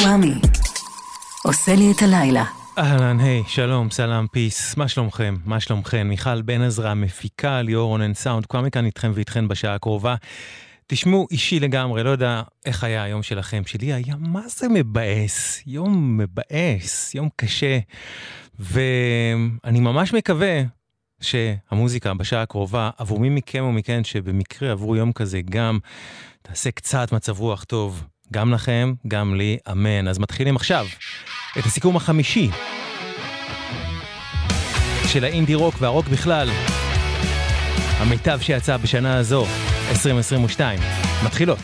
קוואמי, עושה לי את הלילה. אהלן, היי, שלום, סלאם, פיס, מה שלומכם? מה שלומכם? מיכל בן עזרא, מפיקה, ליאור רונן סאונד, קוואמי כאן איתכם ואיתכן בשעה הקרובה. תשמעו, אישי לגמרי, לא יודע איך היה היום שלכם. שלי היה מה זה מבאס, יום מבאס, יום קשה. ואני ממש מקווה שהמוזיקה בשעה הקרובה, עבור מי מכם ומכן שבמקרה עברו יום כזה גם, תעשה קצת מצב רוח טוב, גם לכם, גם לי, אמן. אז מתחילים עכשיו את הסיכום החמישי של האינדי רוק והרוק בכלל, המיטב שיצא בשנה הזו, 2022. מתחילות.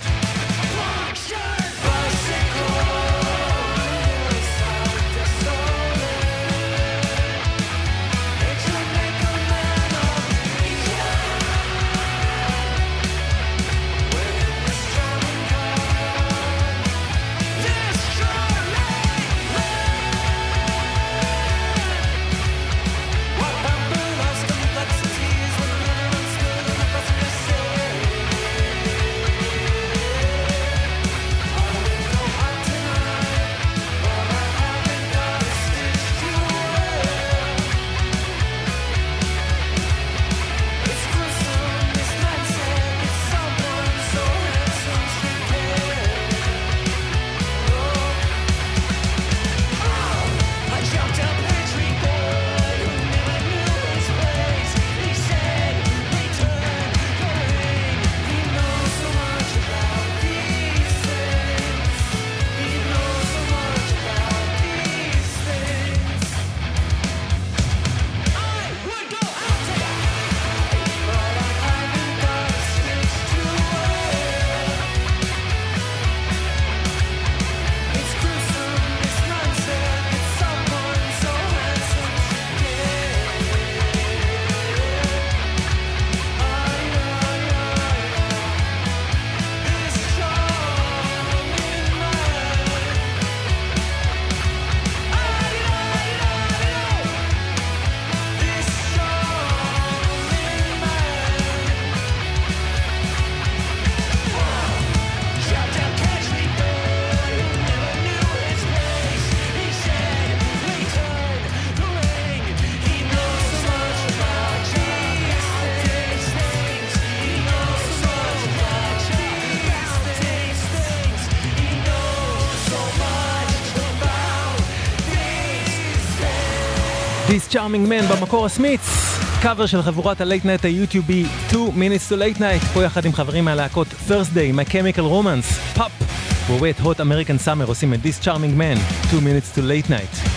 Charming Man במקור ה Smiths, קאבר של חבורת ה Late Night היוטיובי 2 Minutes to Late Night, פה יחד עם חברים מהלהקות Thursday, My Chemical Romance, PUP, White Hot American Summer עושים את This Charming Man, 2 Minutes to Late Night.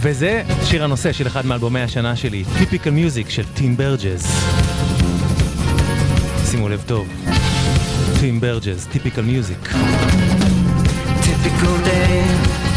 וזה שיר הנושא של אחד מאלבומי השנה שלי, Typical Music של טים ברג'ז. שימו לב טוב, טים ברג'ז, Typical Music. Typical day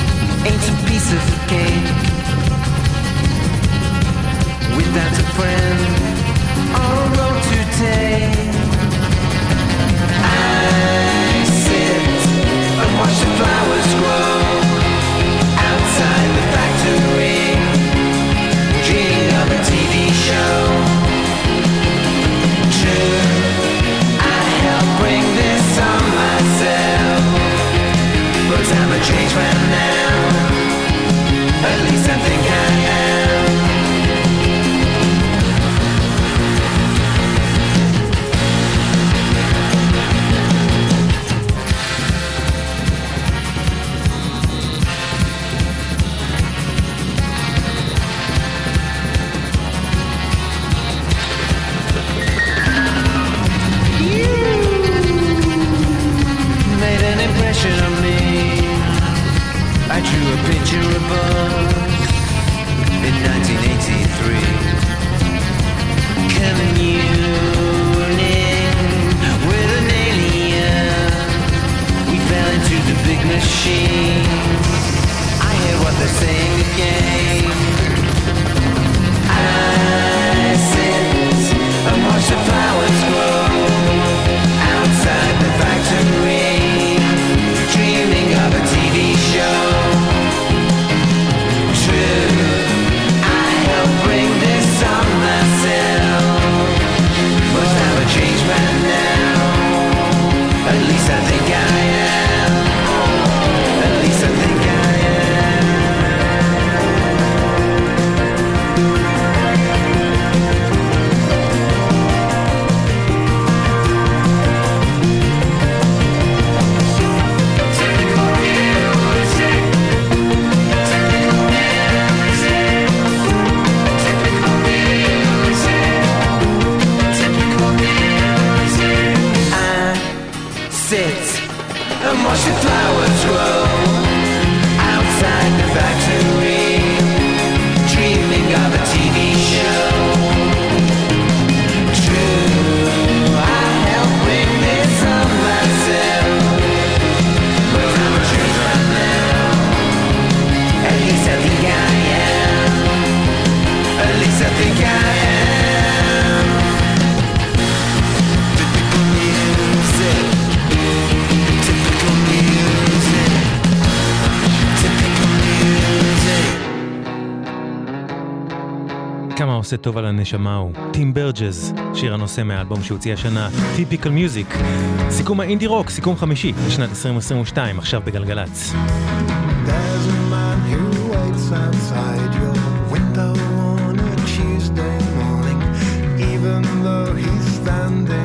עושה טוב על הנשמה הוא טים ברג'ז, שיר הנושא מהאלבום שהוציא השנה, טיפיקל מיוזיק. סיכום האינדי רוק, סיכום חמישי לשנת 2022, עכשיו בגלגלצ. Even though he's standing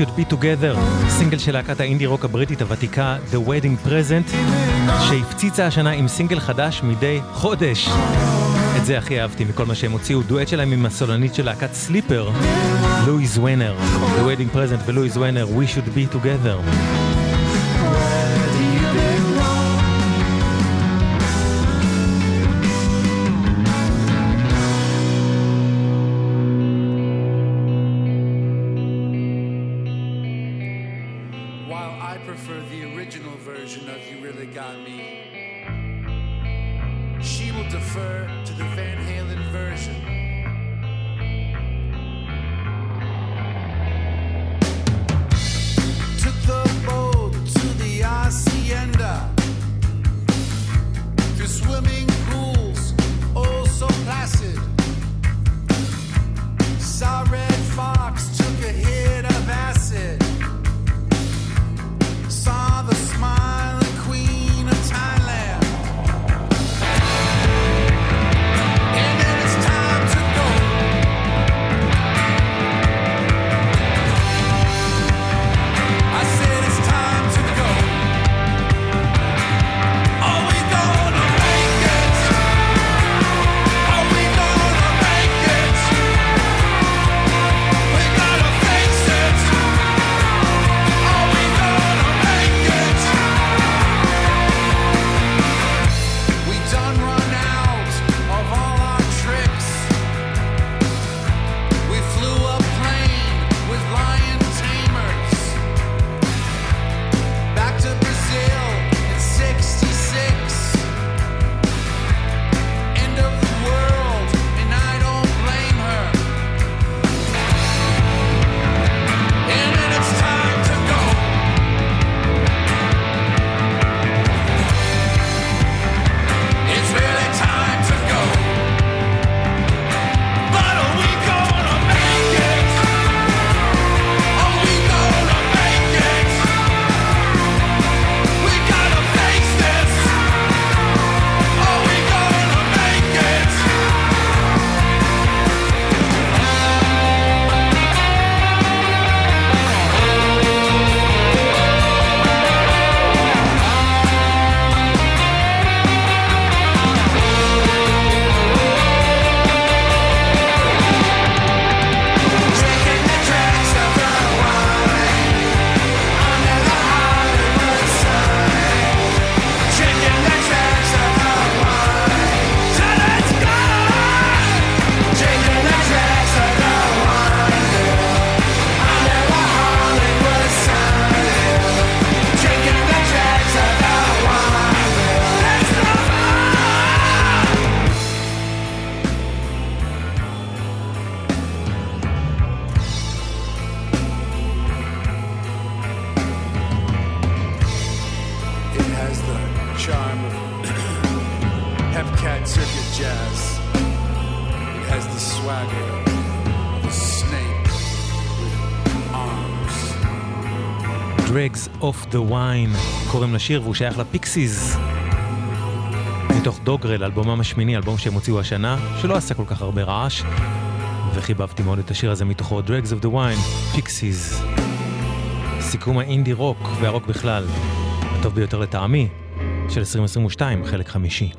should be together, סינגל של להקת האינדי רוק הבריטית הוותיקה The Wedding Present, שהפציצה השנה עם סינגל חדש מדי חודש. את זה הכי אהבתי מכל מה שהם הוציאו, דואט שלהם עם הסולנית של להקת סליפר, לואי זוונר. The Wedding Present ולואי זוונר, We should be together. the Wine, קוראים לשיר והוא שייך לפיקסיז. מתוך Doggerel, אלבומם השמיני, אלבום שהם הוציאו השנה, שלא עשה כל כך הרבה רעש, וחיבבתי מאוד את השיר הזה מתוכו, Dregs of the Wine, פיקסיז. סיכום האינדי רוק והרוק בכלל, הטוב ביותר לטעמי, של 2022, חלק חמישי.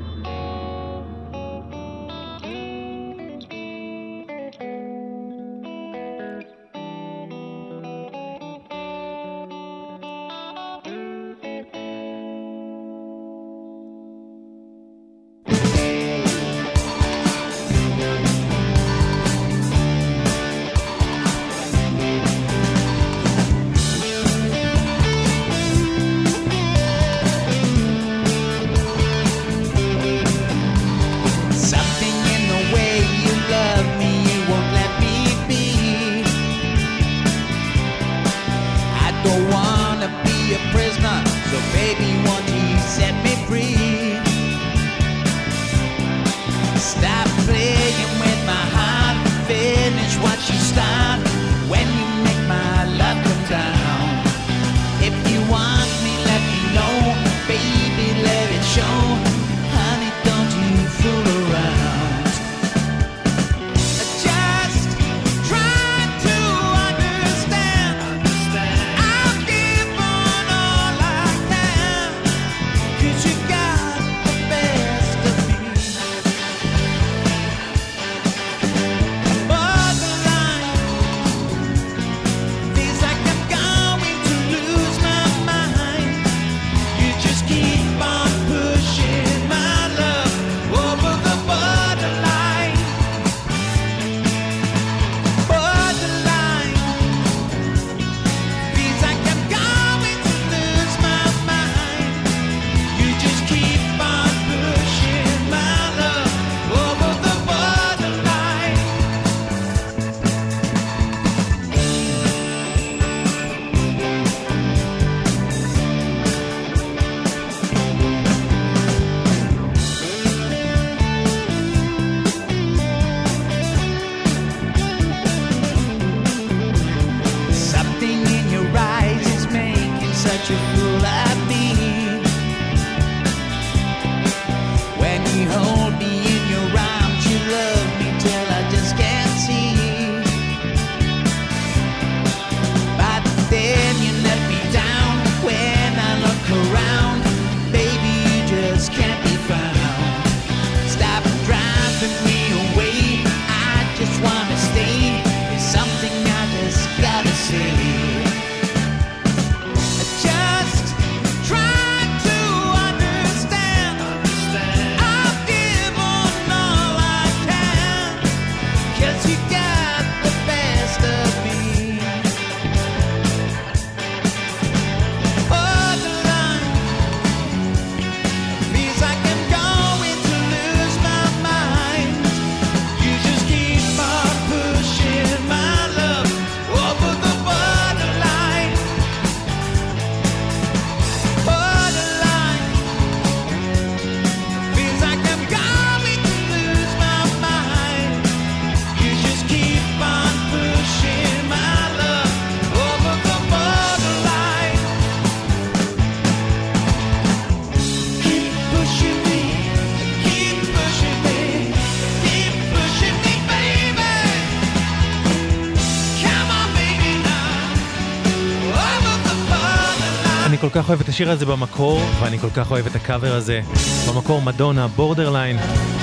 כל כך אוהב את השיר הזה במקור, ואני כל כך אוהב את הקאבר הזה. במקור מדונה, Borderline,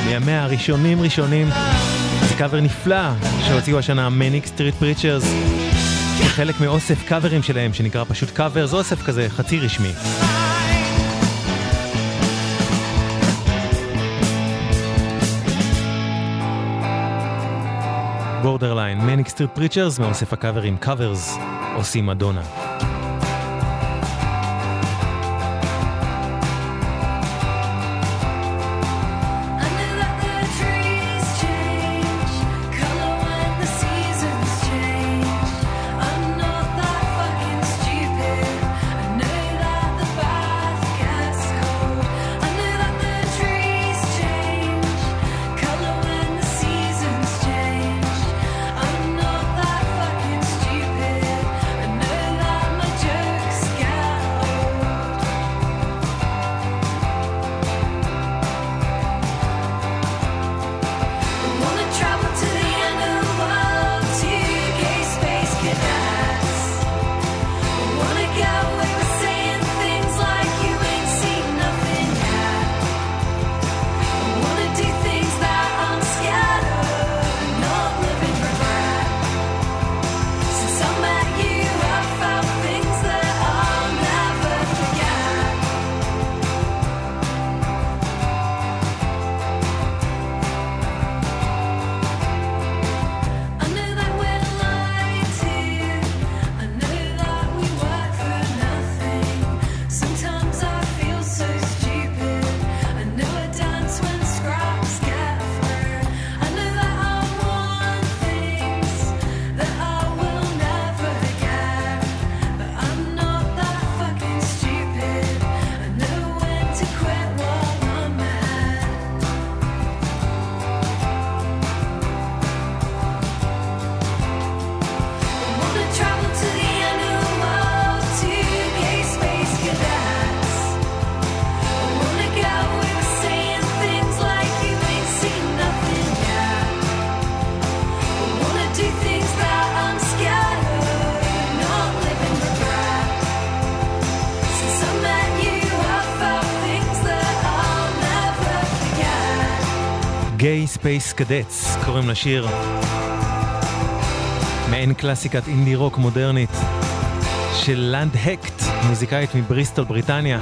מימיה הראשונים ראשונים. זה קאבר נפלא שהוציאו השנה Manic Street Preachers. זה חלק מאוסף קאברים שלהם, שנקרא פשוט קאבר, זה אוסף כזה חצי רשמי. Borderline, Manic Street Preachers, מאוסף הקאברים, Covers, עושים מדונה. Space Cadets, קוראים לשיר. מעין קלאסיקת אינדי רוק מודרנית של לנד הקט, מוזיקאית מבריסטול, בריטניה.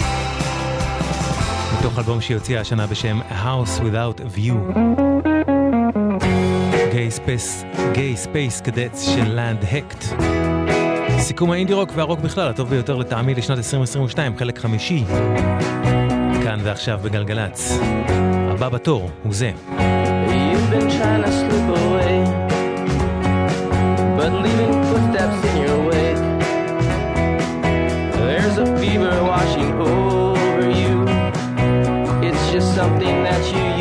מתוך אלבום שהיא הוציאה השנה בשם A House Without a View. Gay Space, Gay Space Cadets של לנד הקט. סיכום האינדי רוק והרוק בכלל, הטוב ביותר לטעמי לשנת 2022, חלק חמישי. כאן ועכשיו בגלגלצ. הבא בתור הוא זה. Trying to slip away, but leaving footsteps in your wake. There's a fever washing over you. It's just something that you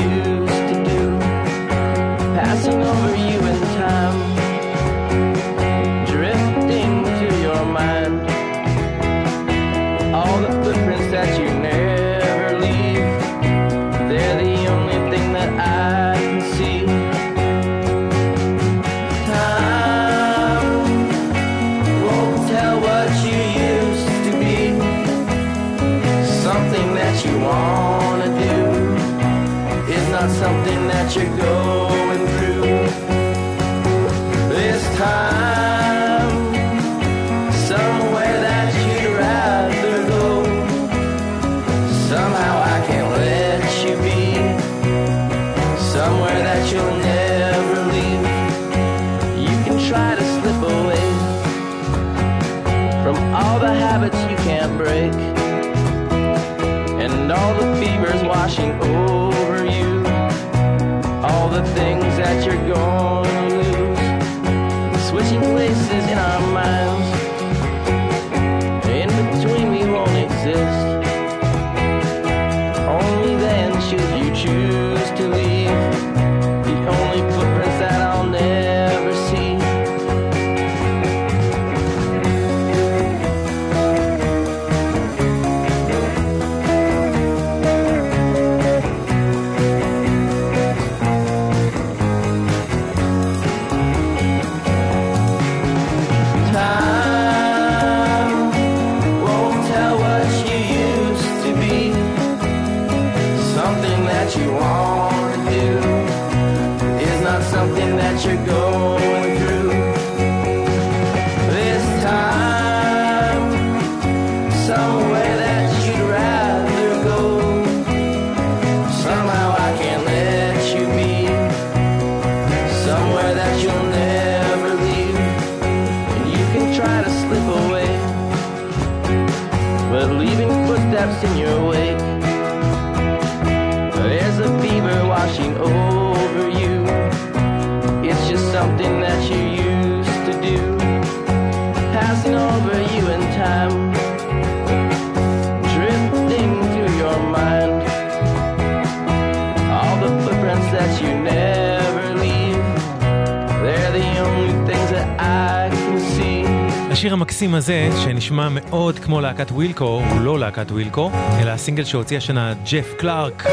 הזה, שנשמע מאוד כמו להקת ווילקו, הוא לא להקת ווילקו, אלא הסינגל שהוציא השנה ג'ף קלארק,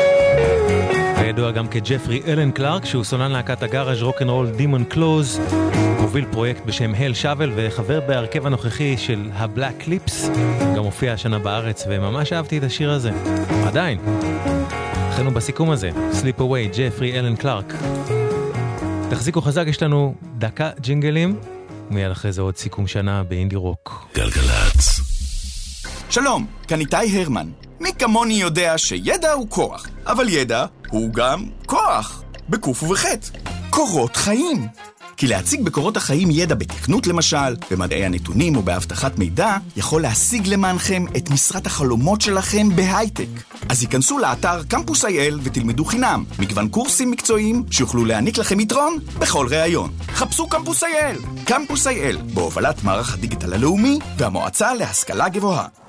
הידוע גם כג'פרי אלן קלארק, שהוא סולן להקת הגאראז' רוקנרול Demon's Claws, מוביל פרויקט בשם Hell Shovel וחבר בהרכב הנוכחי של ה Black Lips, גם הופיע השנה בארץ, וממש אהבתי את השיר הזה. עדיין. לכן הוא בסיכום הזה, Sleep Away, ג'פרי אלן קלארק. תחזיקו חזק, יש לנו דקה ג'ינגלים, מיד אחרי זה עוד סיכום שנה באינדי רוק. שלום, כאן איתי הרמן. מי כמוני יודע שידע הוא כוח, אבל ידע הוא גם כוח, בקוף ובחטא. קורות חיים. כי להציג בקורות החיים ידע בתכנות למשל, במדעי הנתונים או באבטחת מידע, יכול להשיג למענכם את משרת החלומות שלכם בהייטק. אז היכנסו לאתר קמפוס IL ותלמדו חינם מגוון קורסים מקצועיים שיוכלו להעניק לכם יתרון בכל ראיון. חפשו קמפוס IL, קמפוס IL, בהובלת מערך הדיגיטל הלאומי והמועצה להשכלה גבוהה.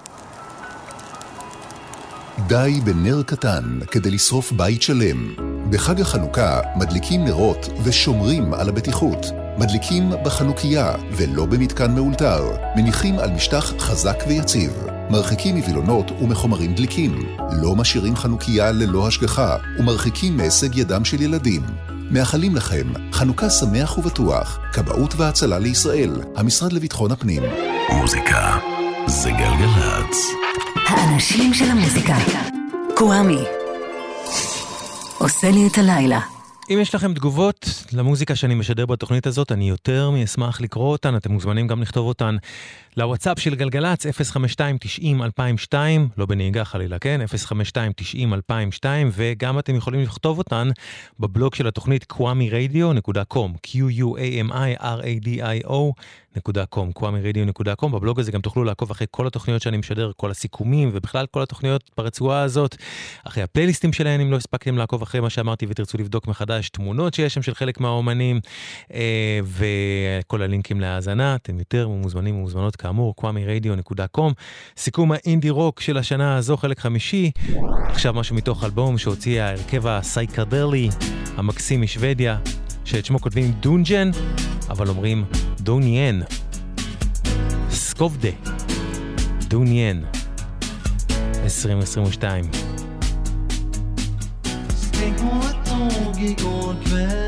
די בנר קטן כדי לשרוף בית שלם. בחג החנוכה מדליקים נרות ושומרים על הבטיחות. מדליקים בחנוכיה ולא במתקן מאולתר. מניחים על משטח חזק ויציב. מרחיקים מווילונות ומחומרים דליקים. לא משאירים חנוכיה ללא השגחה ומרחיקים מהישג ידם של ילדים. מאחלים לכם חנוכה שמח ובטוח. כבאות והצלה לישראל, המשרד לביטחון הפנים. מוזיקה זה גלגלצ. האנשים של המוזיקה. קוואמי. עושה לי את הלילה. אם יש לכם תגובות למוזיקה שאני משדר בתוכנית הזאת, אני יותר מאשמח לקרוא אותן, אתם מוזמנים גם לכתוב אותן לוואטסאפ של גלגלצ 052-90-2002, לא בנהיגה חלילה, כן? 052-90-2002, וגם אתם יכולים לכתוב אותן בבלוג של התוכנית kwami-radio.com, q-u-a-m-i-r-a-d-i-o. נקודה קום, kwami-radio.com, בבלוג הזה גם תוכלו לעקוב אחרי כל התוכניות שאני משדר, כל הסיכומים ובכלל כל התוכניות ברצועה הזאת, אחרי הפלייליסטים שלהם אם לא הספקתם לעקוב אחרי מה שאמרתי ותרצו לבדוק מחדש תמונות שיש שם של חלק מהאומנים אה, וכל הלינקים להאזנה, אתם יותר מוזמנים ומוזמנות כאמור, kwami-radio.com. סיכום האינדי רוק של השנה הזו, חלק חמישי, עכשיו משהו מתוך אלבום שהוציא ההרכב הסייקרדלי המקסים משוודיה, שאת שמו כותבים דונג'ן, אבל אומרים דוניאן. סקובדה. דוניאן. 2022. Steg på ett tåg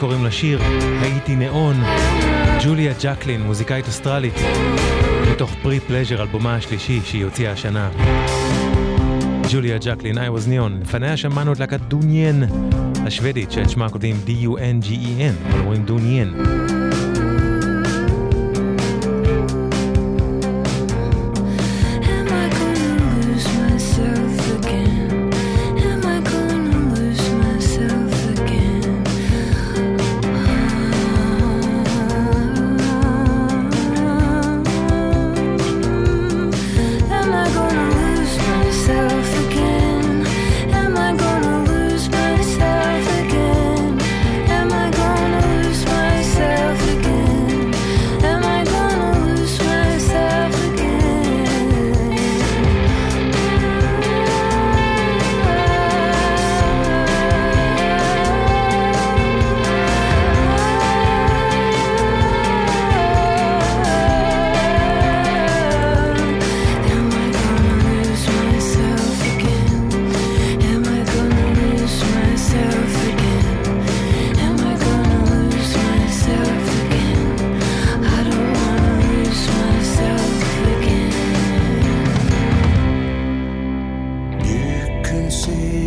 קוראים לשיר הייתי נאון. ג'וליה ג'קלין, מוזיקאית אוסטרלית, מתוך פרי פלז'ר, אלבומה השלישי שהיא הוציאה השנה. ג'וליה ג'קלין, I was neon. לפניה שמענו את להקת דוניאן השוודית, שאת שמה כותבים D-U-N-G-E-N, אבל אומרים דוניאן.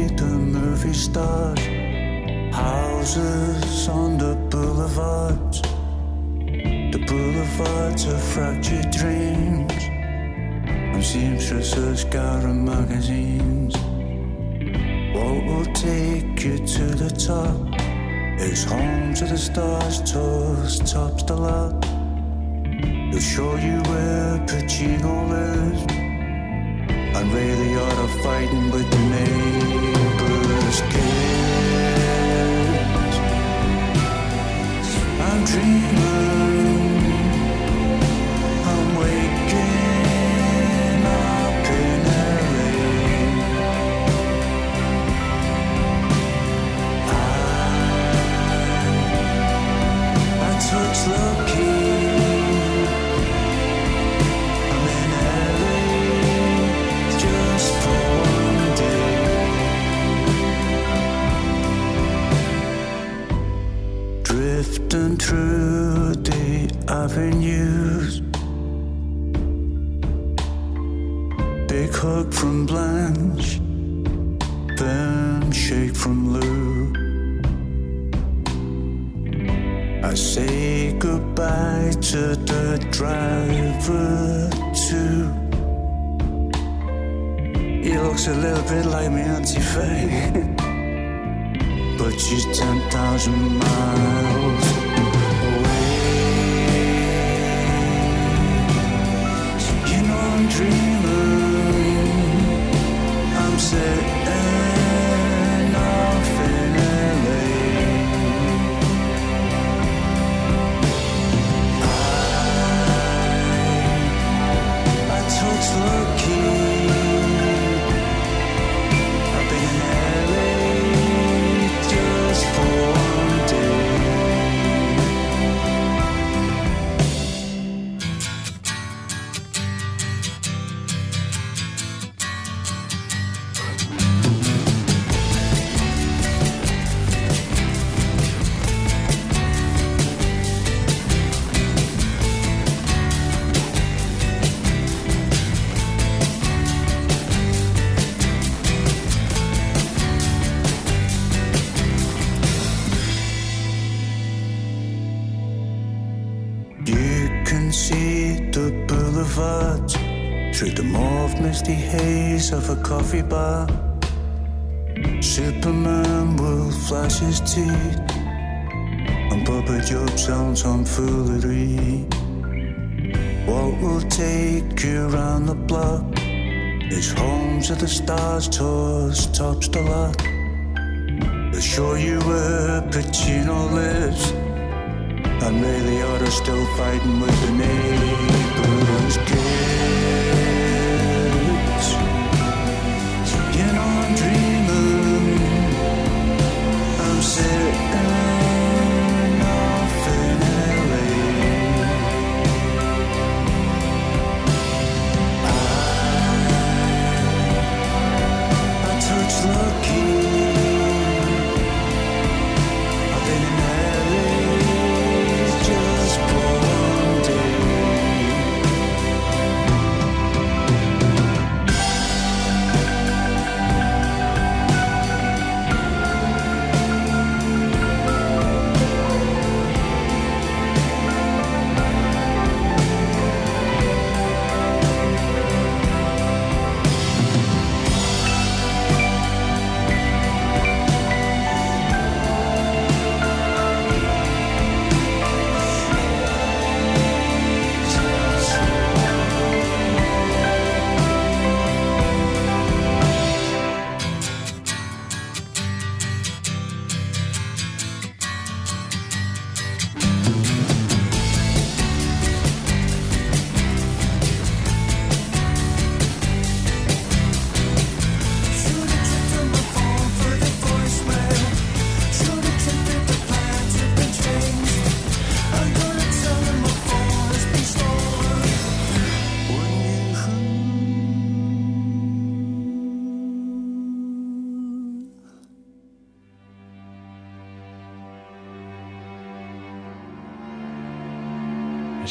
The movie stars, houses on the boulevards, the boulevards of fractured dreams, and seamstresses gathering magazines. What will take you to the top It's home to the stars, toes, tops the lot. They'll show you where Pacino lives. And really ought to fighting with the neighbors' kids. I'm dreaming, through the avenues. Big hug from Blanche, firm shake from Lou. I say goodbye to the driver too. He looks a little bit like me Auntie Faye. but she's 10,000 miles dreaming, I'm setting coffee bar. Superman will flash his teeth, and Bubba Job sounds on foolery. What will take you round the block is home to the stars, tours, tops the lot. They'll show you where Pacino lives. And really the to still fighting with the neighbors' kids. 是。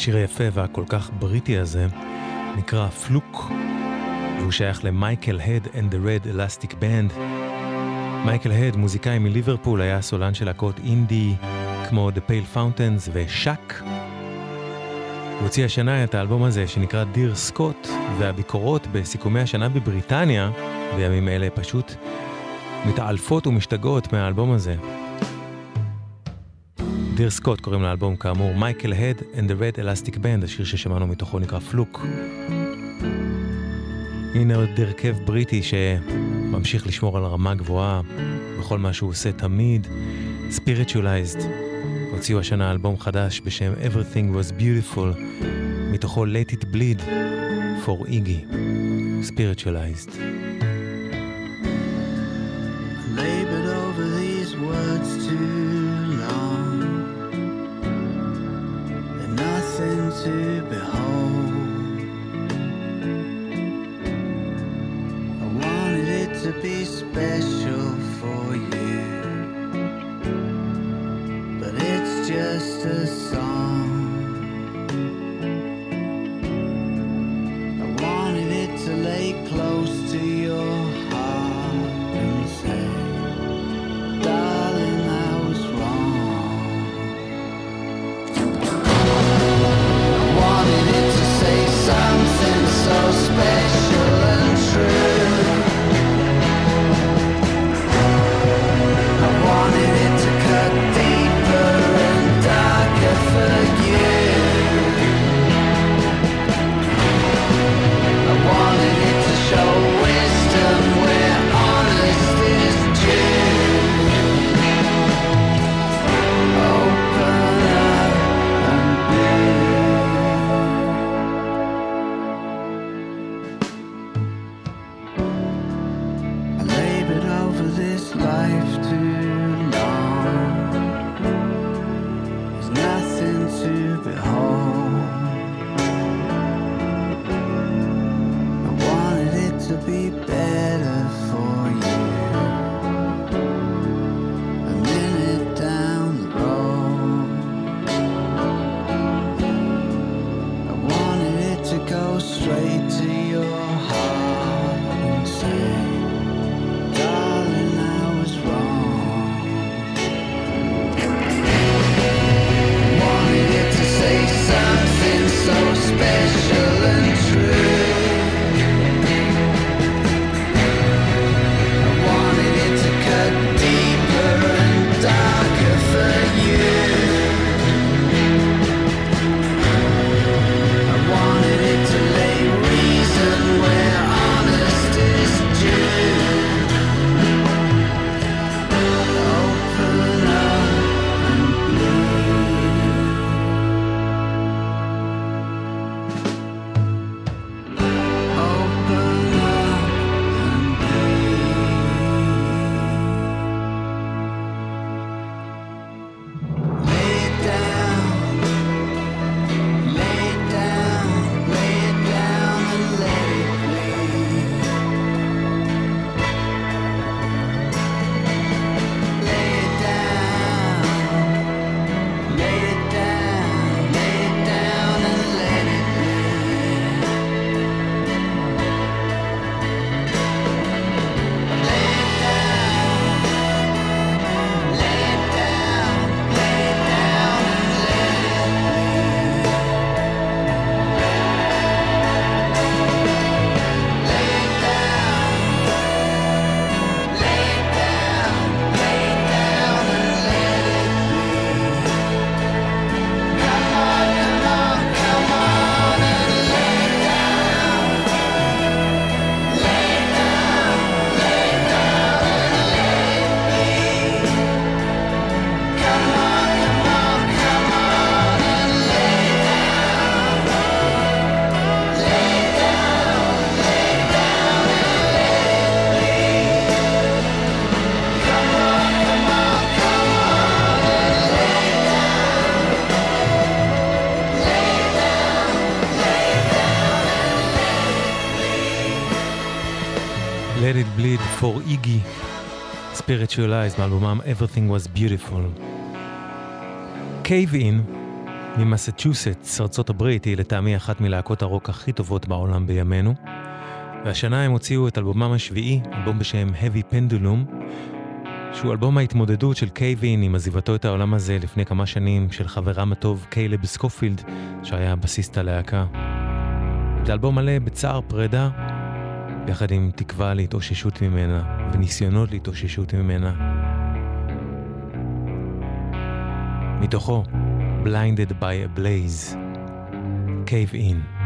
השיר היפה והכל כך בריטי הזה נקרא פלוק, והוא שייך למייקל הד and the Red Elastic Band. מייקל הד, מוזיקאי מליברפול, היה סולן של להקות אינדי כמו The Pale Fountains ושאק. הוא הוציא השנה את האלבום הזה שנקרא דיר סקוט, והביקורות בסיכומי השנה בבריטניה בימים אלה פשוט מתעלפות ומשתגעות מהאלבום הזה. דיר סקוט קוראים לאלבום כאמור, מייקל הד and the Red Elastic Band, השיר ששמענו מתוכו נקרא פלוק. הנה עוד הרכב בריטי שממשיך לשמור על רמה גבוהה בכל מה שהוא עושה תמיד. Spiritualized הוציאו השנה אלבום חדש בשם Everything was Beautiful, מתוכו Let It Bleed for Iggy. Spiritualized. to בתור איגי, Spiritualize מאלבומם Everything Was Beautiful. Cave In ממסצ'וסטס, ארצות הברית, היא לטעמי אחת מלהקות הרוק הכי טובות בעולם בימינו, והשנה הם הוציאו את אלבומם השביעי, אלבום בשם Heavy Pendulum, שהוא אלבום ההתמודדות של Cave In עם עזיבתו את העולם הזה לפני כמה שנים של חברם הטוב קיילב סקופילד, שהיה בסיסט הלהקה. זה אלבום מלא בצער פרידה, יחד עם תקווה להתאוששות ממנה, וניסיונות להתאוששות ממנה. מתוכו, Blinded by a Blaze, Cave In.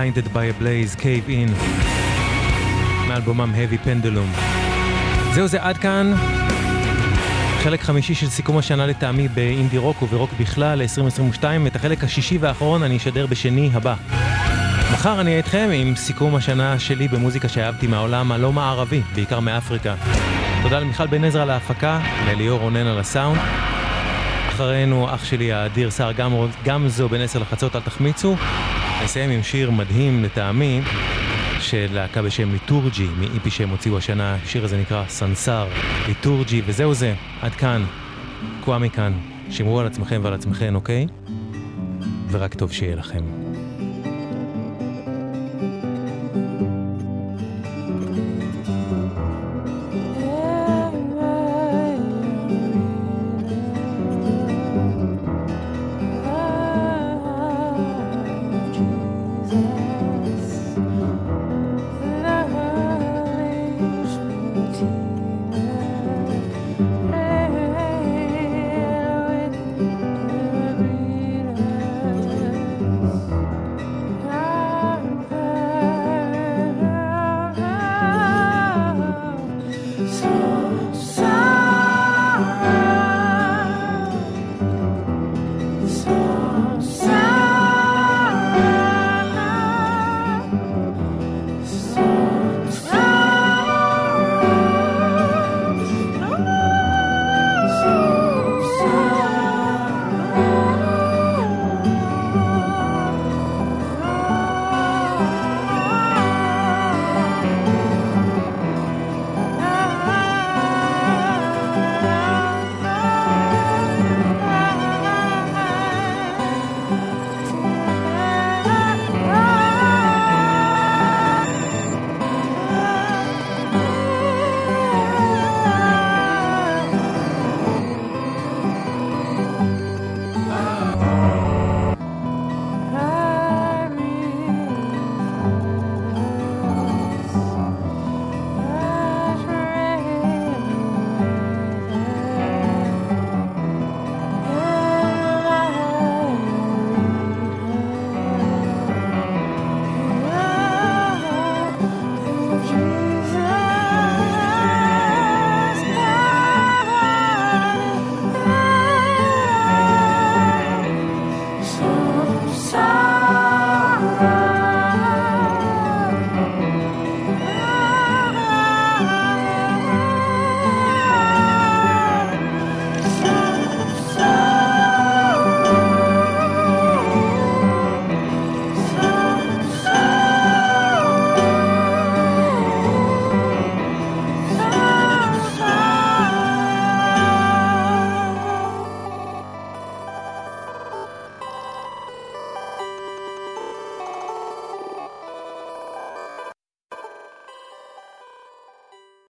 Blinded by a Blaze, Cave In, מאלבומם Heavy Pendulum. זהו זה עד כאן. חלק חמישי של סיכום השנה לטעמי באינדי רוק וברוק בכלל ל-2022. את החלק השישי והאחרון אני אשדר בשני הבא. מחר אני אהיה איתכם עם סיכום השנה שלי במוזיקה שאהבתי מהעולם הלא מערבי, בעיקר מאפריקה. תודה למיכל בן עזרא על ההפקה, לליאור רונן על הסאונד. אחרינו אח שלי האדיר סער גמרו- גמזו בין עשר לחצות, אל תחמיצו. נסיים עם שיר מדהים לטעמי של להקה בשם ליטורג'י, מאיפי שהם הוציאו השנה, השיר הזה נקרא סנסר, ליטורג'י, וזהו זה, עד כאן, קווה מכאן, שמרו על עצמכם ועל עצמכם, אוקיי? ורק טוב שיהיה לכם.